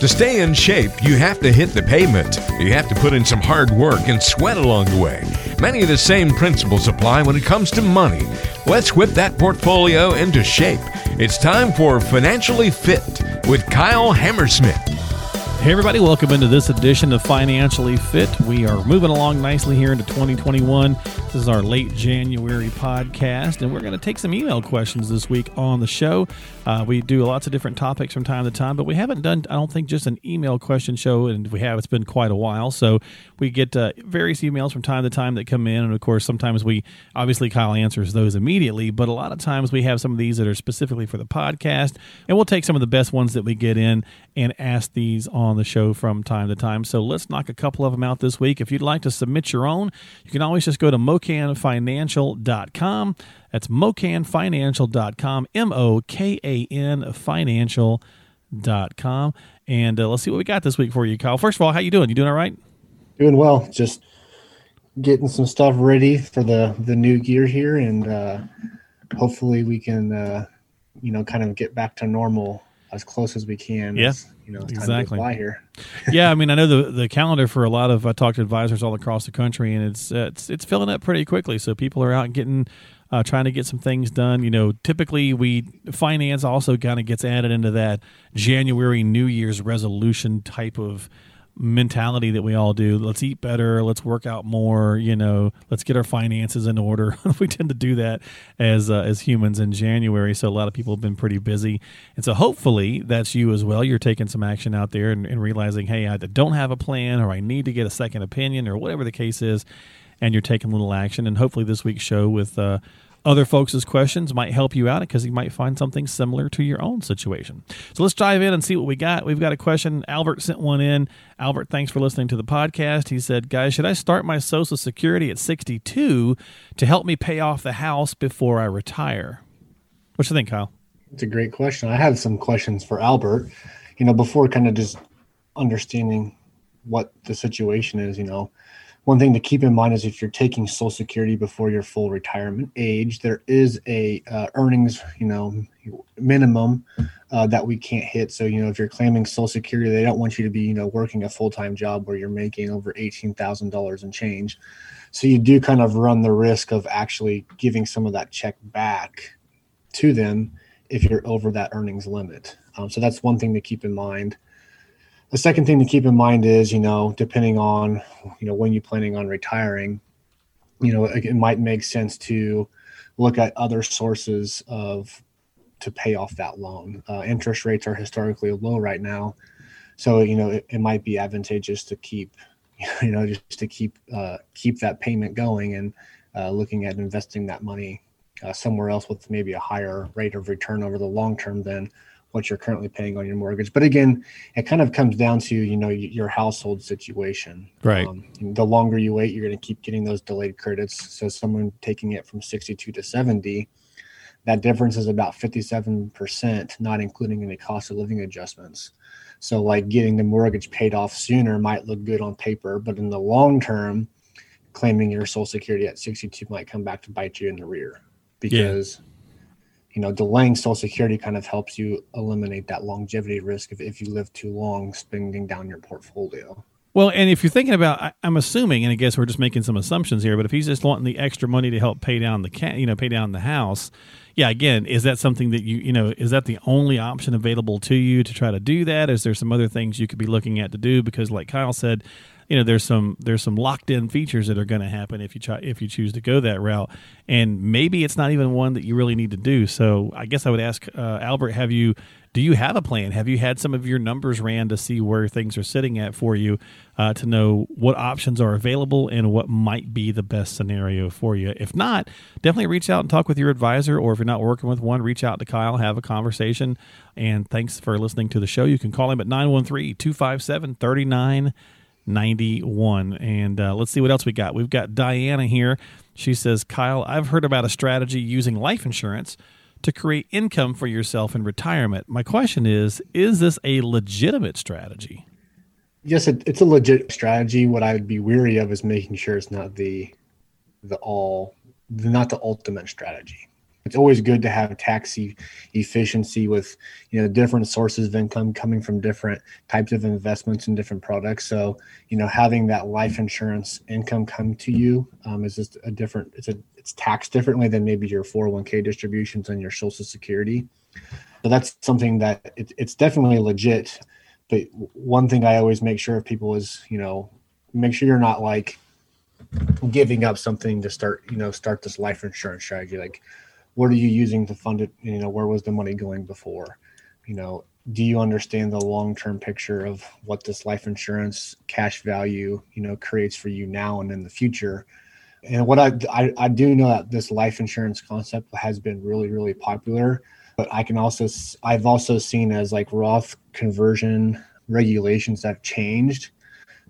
To stay in shape, you have to hit the pavement. You have to put in some hard work and sweat along the way. Many of the same principles apply when it comes to money. Let's whip that portfolio into shape. It's time for Financially Fit with Kyle Hammerschmidt. Hey, everybody, welcome into this edition of Financially Fit. We are moving along nicely here into 2021. This is our late January podcast, and we're going to take some email questions this week on the show. Uh, we do lots of different topics from time to time, but we haven't done, I don't think, just an email question show, and we have, it's been quite a while. So we get uh, various emails from time to time that come in, and of course, sometimes we obviously Kyle answers those immediately, but a lot of times we have some of these that are specifically for the podcast, and we'll take some of the best ones that we get in and ask these on the show from time to time. So let's knock a couple of them out this week. If you'd like to submit your own, you can always just go to mokanfinancial.com. That's mokanfinancial.com, M O K A N financial.com. And uh, let's see what we got this week for you, Kyle. First of all, how you doing? You doing all right? Doing well. Just getting some stuff ready for the the new gear here and uh hopefully we can uh you know kind of get back to normal as close as we can. Yeah, as, you know, exactly. Here. yeah, I mean, I know the the calendar for a lot of I talked to advisors all across the country, and it's uh, it's it's filling up pretty quickly. So people are out getting. Uh, trying to get some things done. You know, typically we finance also kind of gets added into that January New Year's resolution type of mentality that we all do. Let's eat better. Let's work out more. You know, let's get our finances in order. we tend to do that as uh, as humans in January. So a lot of people have been pretty busy, and so hopefully that's you as well. You're taking some action out there and, and realizing, hey, I don't have a plan, or I need to get a second opinion, or whatever the case is, and you're taking a little action. And hopefully this week's show with uh, other folks' questions might help you out because you might find something similar to your own situation. So let's dive in and see what we got. We've got a question. Albert sent one in. Albert, thanks for listening to the podcast. He said, Guys, should I start my Social Security at 62 to help me pay off the house before I retire? What you think, Kyle? It's a great question. I have some questions for Albert. You know, before kind of just understanding what the situation is, you know, one thing to keep in mind is if you're taking Social Security before your full retirement age, there is a uh, earnings, you know, minimum uh, that we can't hit. So, you know, if you're claiming Social Security, they don't want you to be, you know, working a full time job where you're making over eighteen thousand dollars and change. So you do kind of run the risk of actually giving some of that check back to them if you're over that earnings limit. Um, so that's one thing to keep in mind the second thing to keep in mind is you know depending on you know when you're planning on retiring you know it, it might make sense to look at other sources of to pay off that loan. Uh, interest rates are historically low right now. So you know it, it might be advantageous to keep you know just to keep uh, keep that payment going and uh, looking at investing that money uh, somewhere else with maybe a higher rate of return over the long term than what you're currently paying on your mortgage. But again, it kind of comes down to you know your household situation. Right. Um, the longer you wait, you're going to keep getting those delayed credits. So someone taking it from 62 to 70, that difference is about 57%, not including any cost of living adjustments. So like getting the mortgage paid off sooner might look good on paper, but in the long term, claiming your Social Security at 62 might come back to bite you in the rear because. Yeah you know, delaying Social Security kind of helps you eliminate that longevity risk if, if you live too long spending down your portfolio. Well, and if you're thinking about, I'm assuming, and I guess we're just making some assumptions here, but if he's just wanting the extra money to help pay down the cat, you know, pay down the house, yeah, again, is that something that you, you know, is that the only option available to you to try to do that? Is there some other things you could be looking at to do? Because, like Kyle said, you know there's some there's some locked in features that are going to happen if you try if you choose to go that route. And maybe it's not even one that you really need to do. So i guess i would ask uh, albert have you do you have a plan? Have you had some of your numbers ran to see where things are sitting at for you uh, to know what options are available and what might be the best scenario for you? If not definitely reach out and talk with your advisor or if you're not working with one reach out to kyle have a conversation. And thanks for listening to the show. You can call him at 913 257 39 91. And uh, let's see what else we got. We've got Diana here. She says, Kyle, I've heard about a strategy using life insurance to create income for yourself in retirement. My question is Is this a legitimate strategy? Yes, it, it's a legit strategy. What I would be weary of is making sure it's not the the all the, not the ultimate strategy. It's always good to have tax e- efficiency with you know different sources of income coming from different types of investments and different products. So you know having that life insurance income come to you um, is just a different it's a it's taxed differently than maybe your 401k distributions and your social security. So that's something that it, it's definitely legit. But one thing i always make sure of people is you know make sure you're not like giving up something to start you know start this life insurance strategy. Like what are you using to fund it? You know where was the money going before? You know do you understand the long-term picture of what this life insurance cash value you know creates for you now and in the future? And what I, I, I do know that this life insurance concept has been really really popular but i can also i've also seen as like roth conversion regulations have changed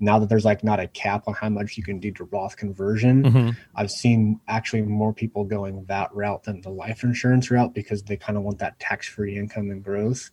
now that there's like not a cap on how much you can do to Roth conversion, mm-hmm. I've seen actually more people going that route than the life insurance route because they kind of want that tax free income and growth.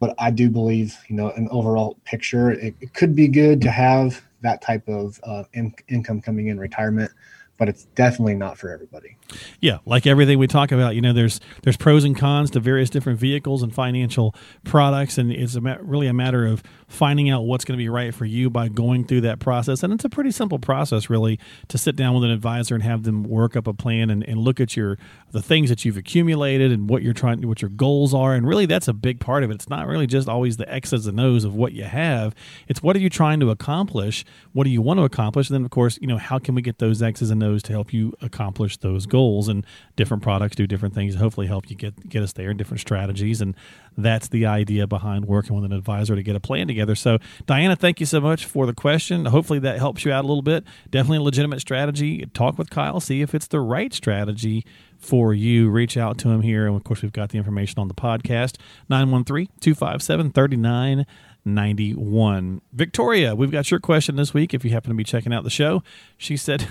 But I do believe, you know, an overall picture, it, it could be good to have that type of uh, in- income coming in retirement but it's definitely not for everybody. Yeah, like everything we talk about, you know, there's there's pros and cons to various different vehicles and financial products, and it's a ma- really a matter of finding out what's going to be right for you by going through that process. And it's a pretty simple process, really, to sit down with an advisor and have them work up a plan and, and look at your the things that you've accumulated and what you're trying, what your goals are, and really that's a big part of it. It's not really just always the X's and O's of what you have. It's what are you trying to accomplish? What do you want to accomplish? And then, of course, you know, how can we get those X's and O's to help you accomplish those goals? And different products do different things. Hopefully, help you get get us there. Different strategies, and that's the idea behind working with an advisor to get a plan together. So, Diana, thank you so much for the question. Hopefully, that helps you out a little bit. Definitely a legitimate strategy. Talk with Kyle, see if it's the right strategy for you. Reach out to him here. And of course, we've got the information on the podcast 913 257 3991. Victoria, we've got your question this week if you happen to be checking out the show. She said,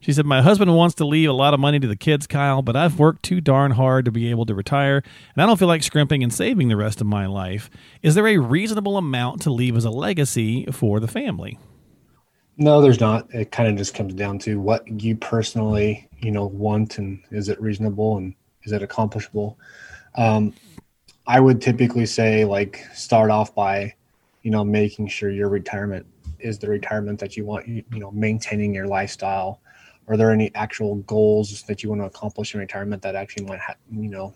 she said, My husband wants to leave a lot of money to the kids, Kyle, but I've worked too darn hard to be able to retire, and I don't feel like scrimping and saving the rest of my life. Is there a reasonable amount to leave as a legacy for the family? No, there's not. It kind of just comes down to what you personally, you know, want and is it reasonable and is it accomplishable? Um, I would typically say like start off by, you know, making sure your retirement is the retirement that you want, you, you know, maintaining your lifestyle, are there any actual goals that you want to accomplish in retirement that actually might have you know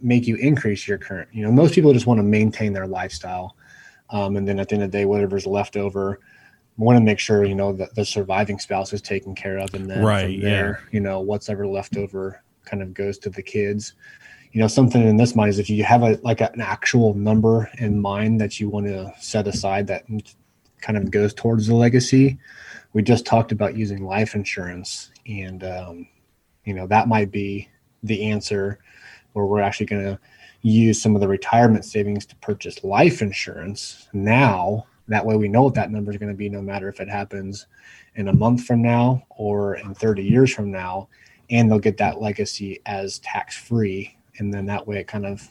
make you increase your current you know most people just want to maintain their lifestyle um, and then at the end of the day whatever's left over want to make sure you know that the surviving spouse is taken care of and then right from there yeah. you know what's ever left over kind of goes to the kids you know something in this mind is if you have a like an actual number in mind that you want to set aside that kind of goes towards the legacy we just talked about using life insurance, and um, you know that might be the answer, where we're actually going to use some of the retirement savings to purchase life insurance now. That way, we know what that number is going to be, no matter if it happens in a month from now or in 30 years from now, and they'll get that legacy as tax free, and then that way it kind of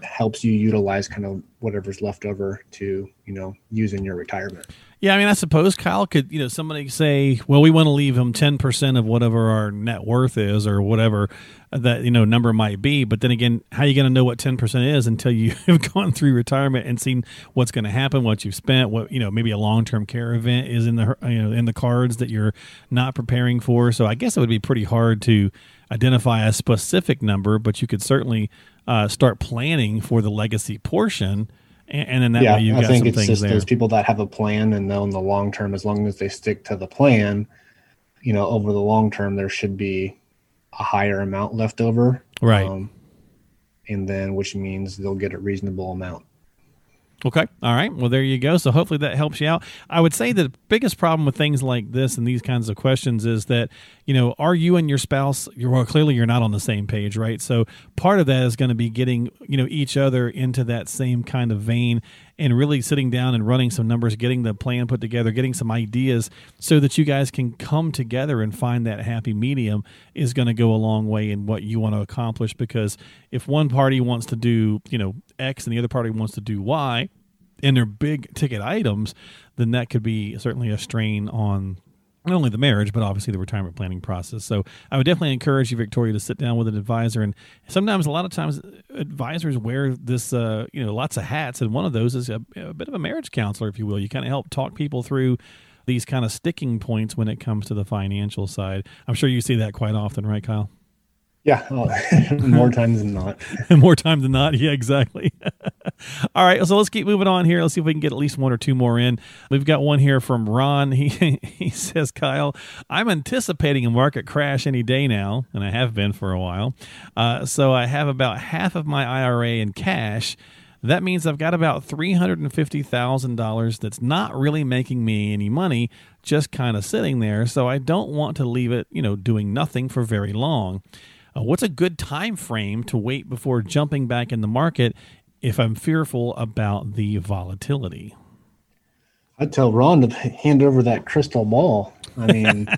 helps you utilize kind of whatever's left over to you know use in your retirement. Yeah, I mean, I suppose Kyle could, you know, somebody say, well, we want to leave him 10% of whatever our net worth is or whatever that, you know, number might be. But then again, how are you going to know what 10% is until you have gone through retirement and seen what's going to happen, what you've spent, what, you know, maybe a long term care event is in the, you know, in the cards that you're not preparing for. So I guess it would be pretty hard to identify a specific number, but you could certainly uh, start planning for the legacy portion and, and then that yeah, way you I think it's just there. those people that have a plan and know in the long term, as long as they stick to the plan, you know, over the long term, there should be a higher amount left over, right? Um, and then which means they'll get a reasonable amount Okay. All right. Well, there you go. So hopefully that helps you out. I would say the biggest problem with things like this and these kinds of questions is that, you know, are you and your spouse, you're, well, clearly you're not on the same page, right? So part of that is going to be getting, you know, each other into that same kind of vein and really sitting down and running some numbers, getting the plan put together, getting some ideas so that you guys can come together and find that happy medium is going to go a long way in what you want to accomplish. Because if one party wants to do, you know, X and the other party wants to do Y, and they're big ticket items, then that could be certainly a strain on not only the marriage, but obviously the retirement planning process. So I would definitely encourage you, Victoria, to sit down with an advisor. And sometimes, a lot of times, advisors wear this, uh, you know, lots of hats, and one of those is a, a bit of a marriage counselor, if you will. You kind of help talk people through these kind of sticking points when it comes to the financial side. I'm sure you see that quite often, right, Kyle? Yeah, oh, more times than not. more times than not. Yeah, exactly. All right, so let's keep moving on here. Let's see if we can get at least one or two more in. We've got one here from Ron. He he says, "Kyle, I'm anticipating a market crash any day now, and I have been for a while. Uh, so I have about half of my IRA in cash." That means I've got about $350,000 that's not really making me any money, just kind of sitting there. So I don't want to leave it, you know, doing nothing for very long. Uh, what's a good time frame to wait before jumping back in the market if I'm fearful about the volatility? I'd tell Ron to hand over that crystal ball. I mean,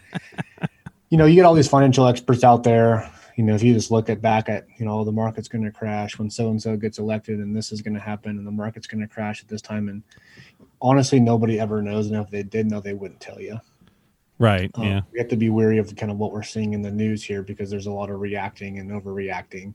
you know, you get all these financial experts out there. You know, if you just look at back at, you know, the market's going to crash when so and so gets elected and this is going to happen and the market's going to crash at this time. And honestly, nobody ever knows. And if they did know, they wouldn't tell you. Right. Um, yeah. We have to be wary of kind of what we're seeing in the news here because there's a lot of reacting and overreacting.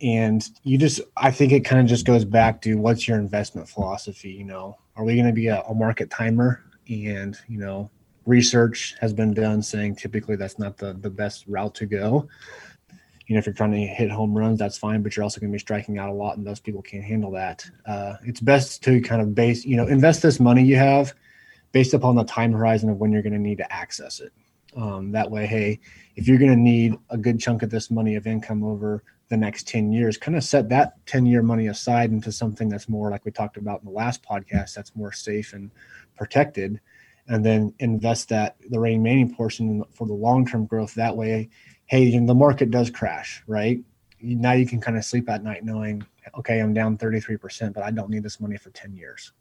And you just, I think it kind of just goes back to what's your investment philosophy? You know, are we going to be a, a market timer? And, you know, research has been done saying typically that's not the, the best route to go. You know, if you're trying to hit home runs, that's fine, but you're also going to be striking out a lot, and most people can't handle that. Uh, it's best to kind of base, you know, invest this money you have based upon the time horizon of when you're going to need to access it. Um, that way, hey, if you're going to need a good chunk of this money of income over the next 10 years, kind of set that 10 year money aside into something that's more like we talked about in the last podcast, that's more safe and protected. And then invest that the remaining portion for the long term growth. That way, hey, the market does crash, right? Now you can kind of sleep at night knowing, okay, I'm down 33%, but I don't need this money for 10 years.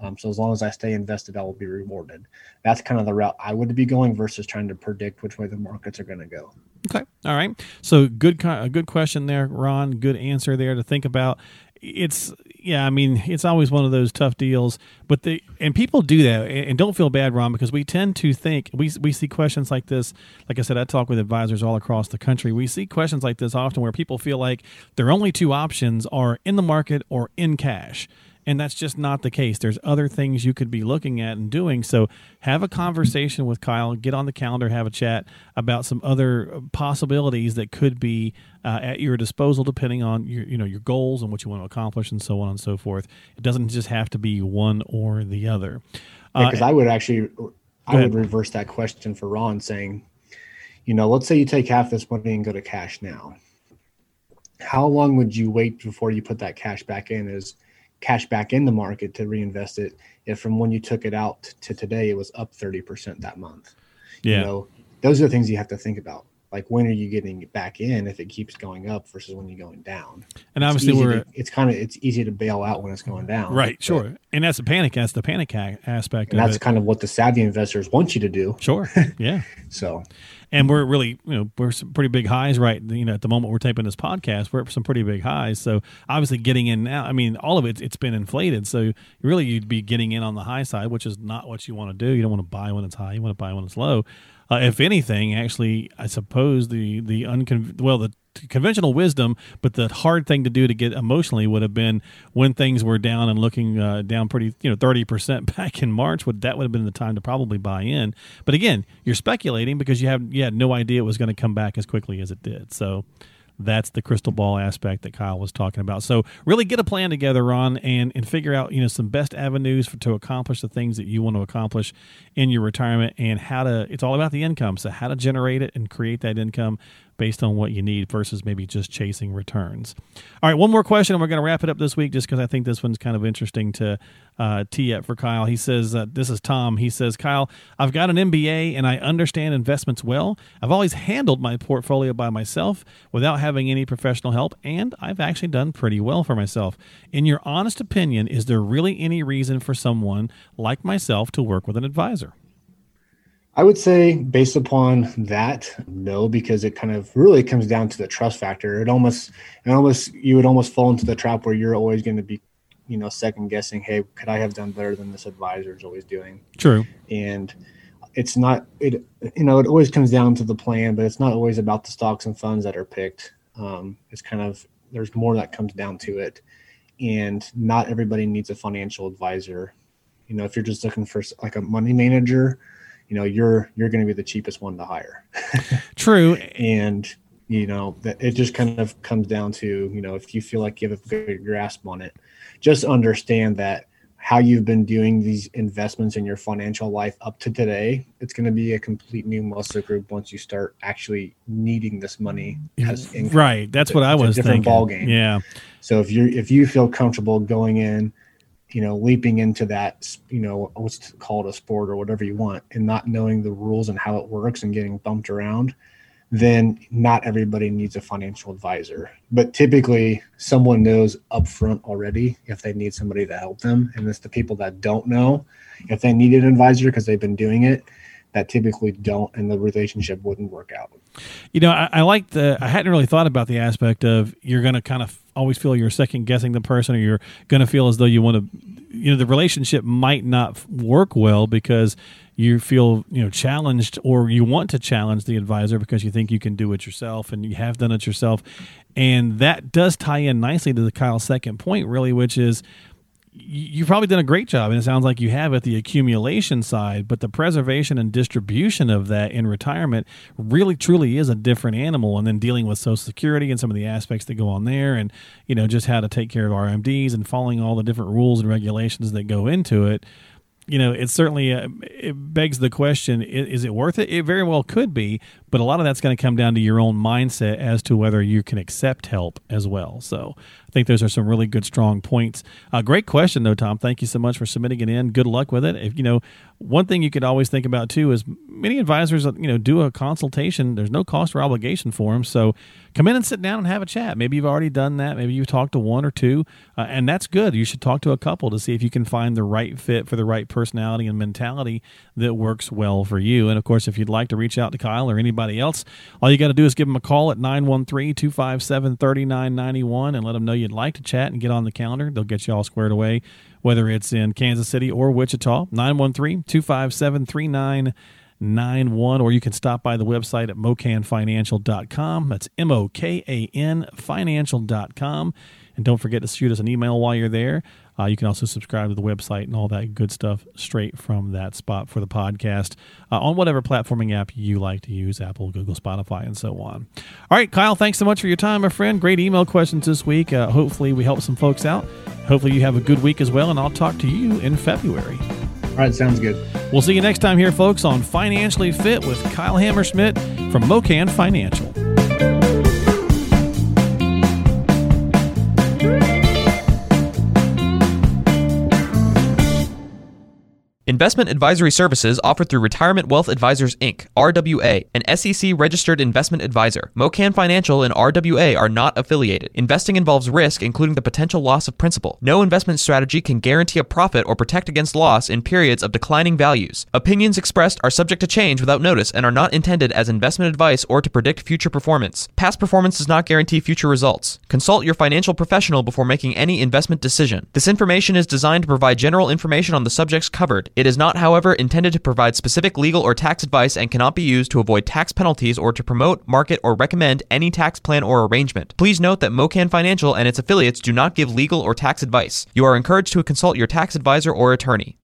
Um, so as long as I stay invested, I will be rewarded. That's kind of the route I would be going versus trying to predict which way the markets are going to go. Okay, all right. So good, a good question there, Ron. Good answer there to think about. It's yeah, I mean, it's always one of those tough deals, but the and people do that, and don't feel bad, Ron, because we tend to think we we see questions like this. Like I said, I talk with advisors all across the country. We see questions like this often where people feel like their only two options are in the market or in cash and that's just not the case. There's other things you could be looking at and doing. So have a conversation with Kyle. Get on the calendar, have a chat about some other possibilities that could be uh, at your disposal, depending on your you know your goals and what you want to accomplish, and so on and so forth. It doesn't just have to be one or the other. Because uh, I would actually, I would reverse that question for Ron, saying, you know, let's say you take half this money and go to cash now. How long would you wait before you put that cash back in? Is cash back in the market to reinvest it. If from when you took it out to today it was up 30% that month. Yeah. you know those are the things you have to think about like when are you getting back in if it keeps going up versus when you're going down? And obviously it's we're to, it's kind of it's easy to bail out when it's going down right sure. And that's the panic that's the panic aspect and that's it. kind of what the savvy investors want you to do. Sure yeah. So. And we're really you know we're some pretty big highs right you know at the moment we're taping this podcast we're at some pretty big highs. So obviously getting in now i mean all of it it's been inflated. So really you'd be getting in on the high side which is not what you want to do. You don't want to buy when it's high you want to buy when it's low uh, if anything actually i suppose the the uncon well the conventional wisdom, but the hard thing to do to get emotionally would have been when things were down and looking uh, down pretty, you know, thirty percent back in March. Would that would have been the time to probably buy in? But again, you're speculating because you have you had no idea it was going to come back as quickly as it did. So that's the crystal ball aspect that Kyle was talking about. So really get a plan together, Ron, and and figure out you know some best avenues for, to accomplish the things that you want to accomplish in your retirement and how to. It's all about the income. So how to generate it and create that income based on what you need versus maybe just chasing returns. All right, one more question, and we're going to wrap it up this week just because I think this one's kind of interesting to uh, tee up for Kyle. He says, uh, This is Tom. He says, Kyle, I've got an MBA and I understand investments well. I've always handled my portfolio by myself without having any professional help, and I've actually done pretty well for myself. In your honest opinion, is there really any reason for someone like myself to work with an advisor? I would say, based upon that, no, because it kind of really comes down to the trust factor. It almost, it almost, you would almost fall into the trap where you're always going to be, you know, second guessing. Hey, could I have done better than this advisor is always doing? True. And it's not it you know it always comes down to the plan but it's not always about the stocks and funds that are picked um, it's kind of there's more that comes down to it and not everybody needs a financial advisor you know if you're just looking for like a money manager you know you're you're going to be the cheapest one to hire true and you know that it just kind of comes down to you know if you feel like you have a good grasp on it just understand that how you've been doing these investments in your financial life up to today, it's going to be a complete new muscle group once you start actually needing this money as income. Right. That's it's what a, I was different thinking. Ball game. Yeah. So if you if you feel comfortable going in, you know, leaping into that, you know, what's called a sport or whatever you want, and not knowing the rules and how it works and getting bumped around, then not everybody needs a financial advisor. But typically, someone knows upfront already if they need somebody to help them. And it's the people that don't know if they need an advisor because they've been doing it that typically don't, and the relationship wouldn't work out. You know, I, I like the, I hadn't really thought about the aspect of you're going to kind of always feel you're second guessing the person or you're going to feel as though you want to, you know, the relationship might not work well because you feel you know challenged or you want to challenge the advisor because you think you can do it yourself and you have done it yourself and that does tie in nicely to the Kyle's second point really which is you've probably done a great job and it sounds like you have at the accumulation side but the preservation and distribution of that in retirement really truly is a different animal and then dealing with social security and some of the aspects that go on there and you know just how to take care of rmds and following all the different rules and regulations that go into it you know, it certainly uh, it begs the question: is, is, it worth it? It very well could be, but a lot of that's going to come down to your own mindset as to whether you can accept help as well. So, I think those are some really good, strong points. Uh, great question, though, Tom. Thank you so much for submitting it in. Good luck with it. If you know, one thing you could always think about too is many advisors, you know, do a consultation. There's no cost or obligation for them, so come in and sit down and have a chat. Maybe you've already done that. Maybe you've talked to one or two, uh, and that's good. You should talk to a couple to see if you can find the right fit for the right personality and mentality that works well for you. And of course, if you'd like to reach out to Kyle or anybody else, all you got to do is give them a call at 913 257 3991 and let them know you'd like to chat and get on the calendar. They'll get you all squared away, whether it's in Kansas City or Wichita. 913 257 3991 or you can stop by the website at mokanfinancial.com. That's M O K A N financial.com. And don't forget to shoot us an email while you're there. Uh, you can also subscribe to the website and all that good stuff straight from that spot for the podcast uh, on whatever platforming app you like to use Apple, Google, Spotify, and so on. All right, Kyle, thanks so much for your time, my friend. Great email questions this week. Uh, hopefully, we help some folks out. Hopefully, you have a good week as well, and I'll talk to you in February. All right, sounds good. We'll see you next time here, folks, on Financially Fit with Kyle Hammerschmidt from Mokan Financial. Investment advisory services offered through Retirement Wealth Advisors Inc., RWA, an SEC registered investment advisor. Mokan Financial and RWA are not affiliated. Investing involves risk, including the potential loss of principal. No investment strategy can guarantee a profit or protect against loss in periods of declining values. Opinions expressed are subject to change without notice and are not intended as investment advice or to predict future performance. Past performance does not guarantee future results. Consult your financial professional before making any investment decision. This information is designed to provide general information on the subjects covered. It is not, however, intended to provide specific legal or tax advice and cannot be used to avoid tax penalties or to promote, market, or recommend any tax plan or arrangement. Please note that Mokan Financial and its affiliates do not give legal or tax advice. You are encouraged to consult your tax advisor or attorney.